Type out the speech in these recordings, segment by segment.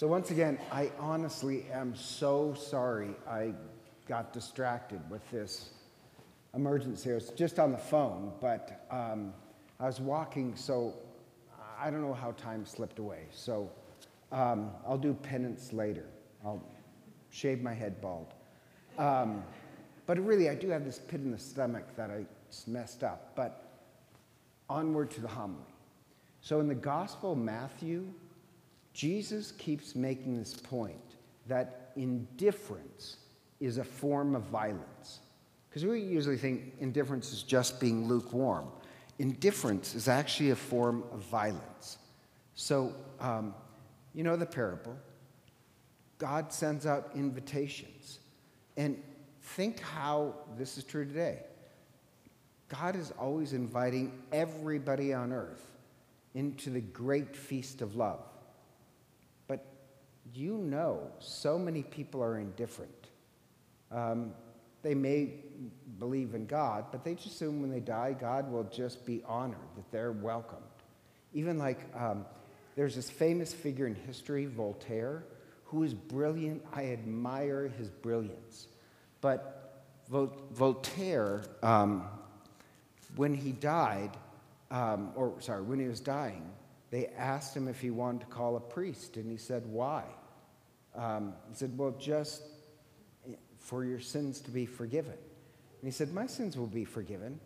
So, once again, I honestly am so sorry I got distracted with this emergency. I was just on the phone, but um, I was walking, so I don't know how time slipped away. So, um, I'll do penance later. I'll shave my head bald. Um, but really, I do have this pit in the stomach that I messed up. But onward to the homily. So, in the Gospel Matthew, Jesus keeps making this point that indifference is a form of violence. Because we usually think indifference is just being lukewarm. Indifference is actually a form of violence. So, um, you know the parable. God sends out invitations. And think how this is true today. God is always inviting everybody on earth into the great feast of love you know so many people are indifferent. Um, they may believe in God, but they just assume when they die, God will just be honored, that they're welcomed. Even like um, there's this famous figure in history, Voltaire, who is brilliant. I admire his brilliance. But Voltaire, um, when he died, um, or sorry, when he was dying, they asked him if he wanted to call a priest, and he said, Why? Um, he said, Well, just for your sins to be forgiven. And he said, My sins will be forgiven.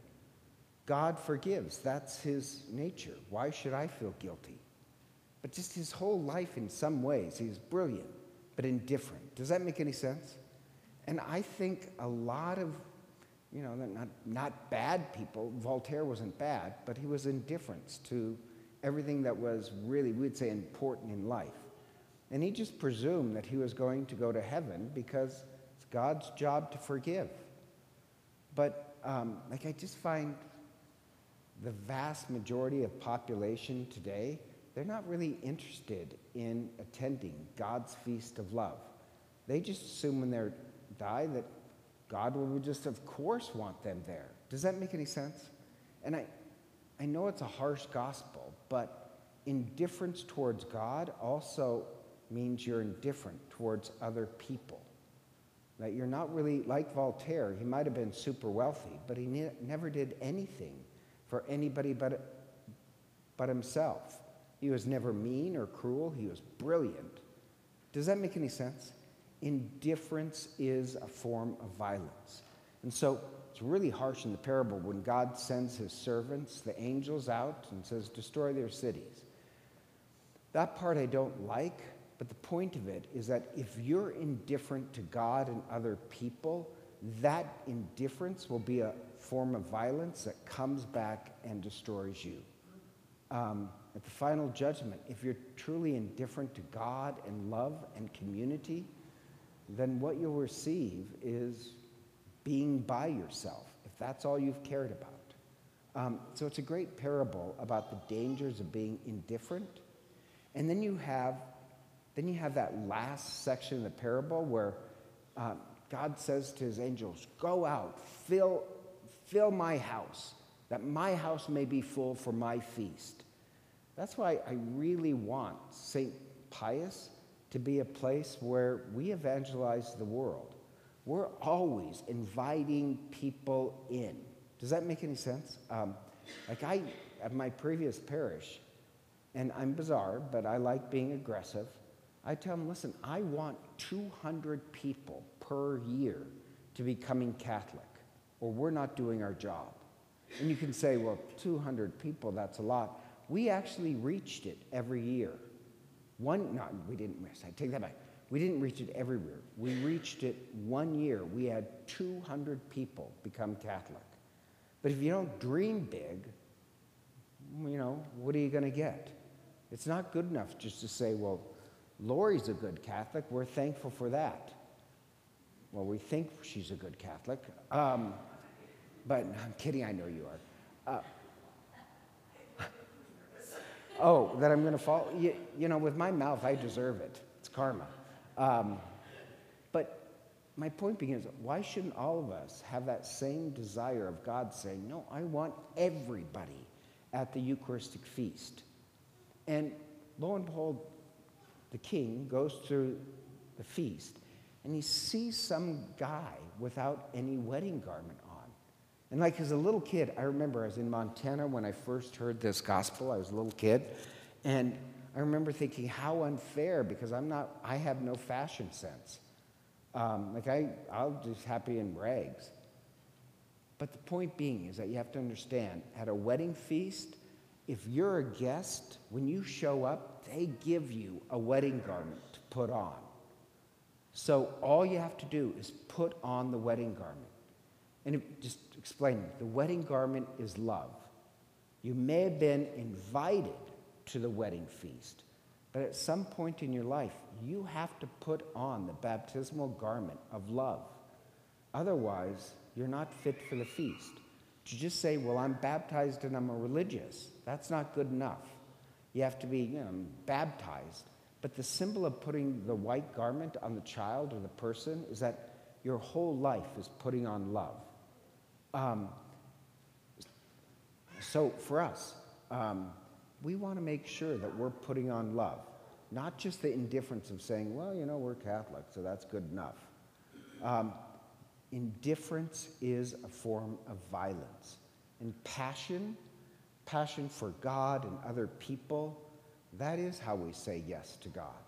God forgives. That's his nature. Why should I feel guilty? But just his whole life, in some ways, he's brilliant, but indifferent. Does that make any sense? And I think a lot of, you know, not, not bad people, Voltaire wasn't bad, but he was indifferent to everything that was really, we'd say, important in life. And he just presumed that he was going to go to heaven because it's God's job to forgive. But um, like I just find the vast majority of population today, they're not really interested in attending God's feast of love. They just assume when they die that God will just, of course, want them there. Does that make any sense? And I, I know it's a harsh gospel, but indifference towards God also means you're indifferent towards other people. That you're not really like Voltaire. He might have been super wealthy, but he ne- never did anything for anybody but, but himself. He was never mean or cruel, he was brilliant. Does that make any sense? Indifference is a form of violence. And so it's really harsh in the parable when God sends his servants, the angels, out and says, Destroy their cities. That part I don't like but the point of it is that if you're indifferent to God and other people, that indifference will be a form of violence that comes back and destroys you. Um, at the final judgment, if you're truly indifferent to God and love and community, then what you'll receive is being by yourself, if that's all you've cared about. Um, so it's a great parable about the dangers of being indifferent. And then you have then you have that last section of the parable where uh, God says to his angels, Go out, fill, fill my house, that my house may be full for my feast. That's why I really want St. Pius to be a place where we evangelize the world. We're always inviting people in. Does that make any sense? Um, like I, at my previous parish, and I'm bizarre, but I like being aggressive. I tell them, listen, I want 200 people per year to becoming Catholic, or we're not doing our job. And you can say, well, 200 people, that's a lot. We actually reached it every year. One, no, we didn't I take that back. We didn't reach it every year. We reached it one year. We had 200 people become Catholic. But if you don't dream big, you know, what are you going to get? It's not good enough just to say, well, Lori's a good Catholic. We're thankful for that. Well, we think she's a good Catholic. Um, but I'm kidding, I know you are. Uh, oh, that I'm going to fall? You, you, know, with my mouth, I deserve it. It's karma. Um, but my point being is, why shouldn't all of us have that same desire of God saying, no, I want everybody at the Eucharistic feast? And lo and behold, the king, goes through the feast and he sees some guy without any wedding garment on. And like as a little kid, I remember I was in Montana when I first heard this gospel. I was a little kid. And I remember thinking, how unfair, because I'm not, I have no fashion sense. Um, like I, I'll just happy in rags. But the point being is that you have to understand at a wedding feast, if you're a guest, when you show up, they give you a wedding garment to put on. So all you have to do is put on the wedding garment. And just explain the wedding garment is love. You may have been invited to the wedding feast, but at some point in your life, you have to put on the baptismal garment of love. Otherwise, you're not fit for the feast. To just say, well, I'm baptized and I'm a religious, that's not good enough. You have to be you know, baptized. But the symbol of putting the white garment on the child or the person is that your whole life is putting on love. Um, so for us, um, we want to make sure that we're putting on love, not just the indifference of saying, well, you know, we're Catholic, so that's good enough. Um, indifference is a form of violence. And passion, passion for God and other people, that is how we say yes to God.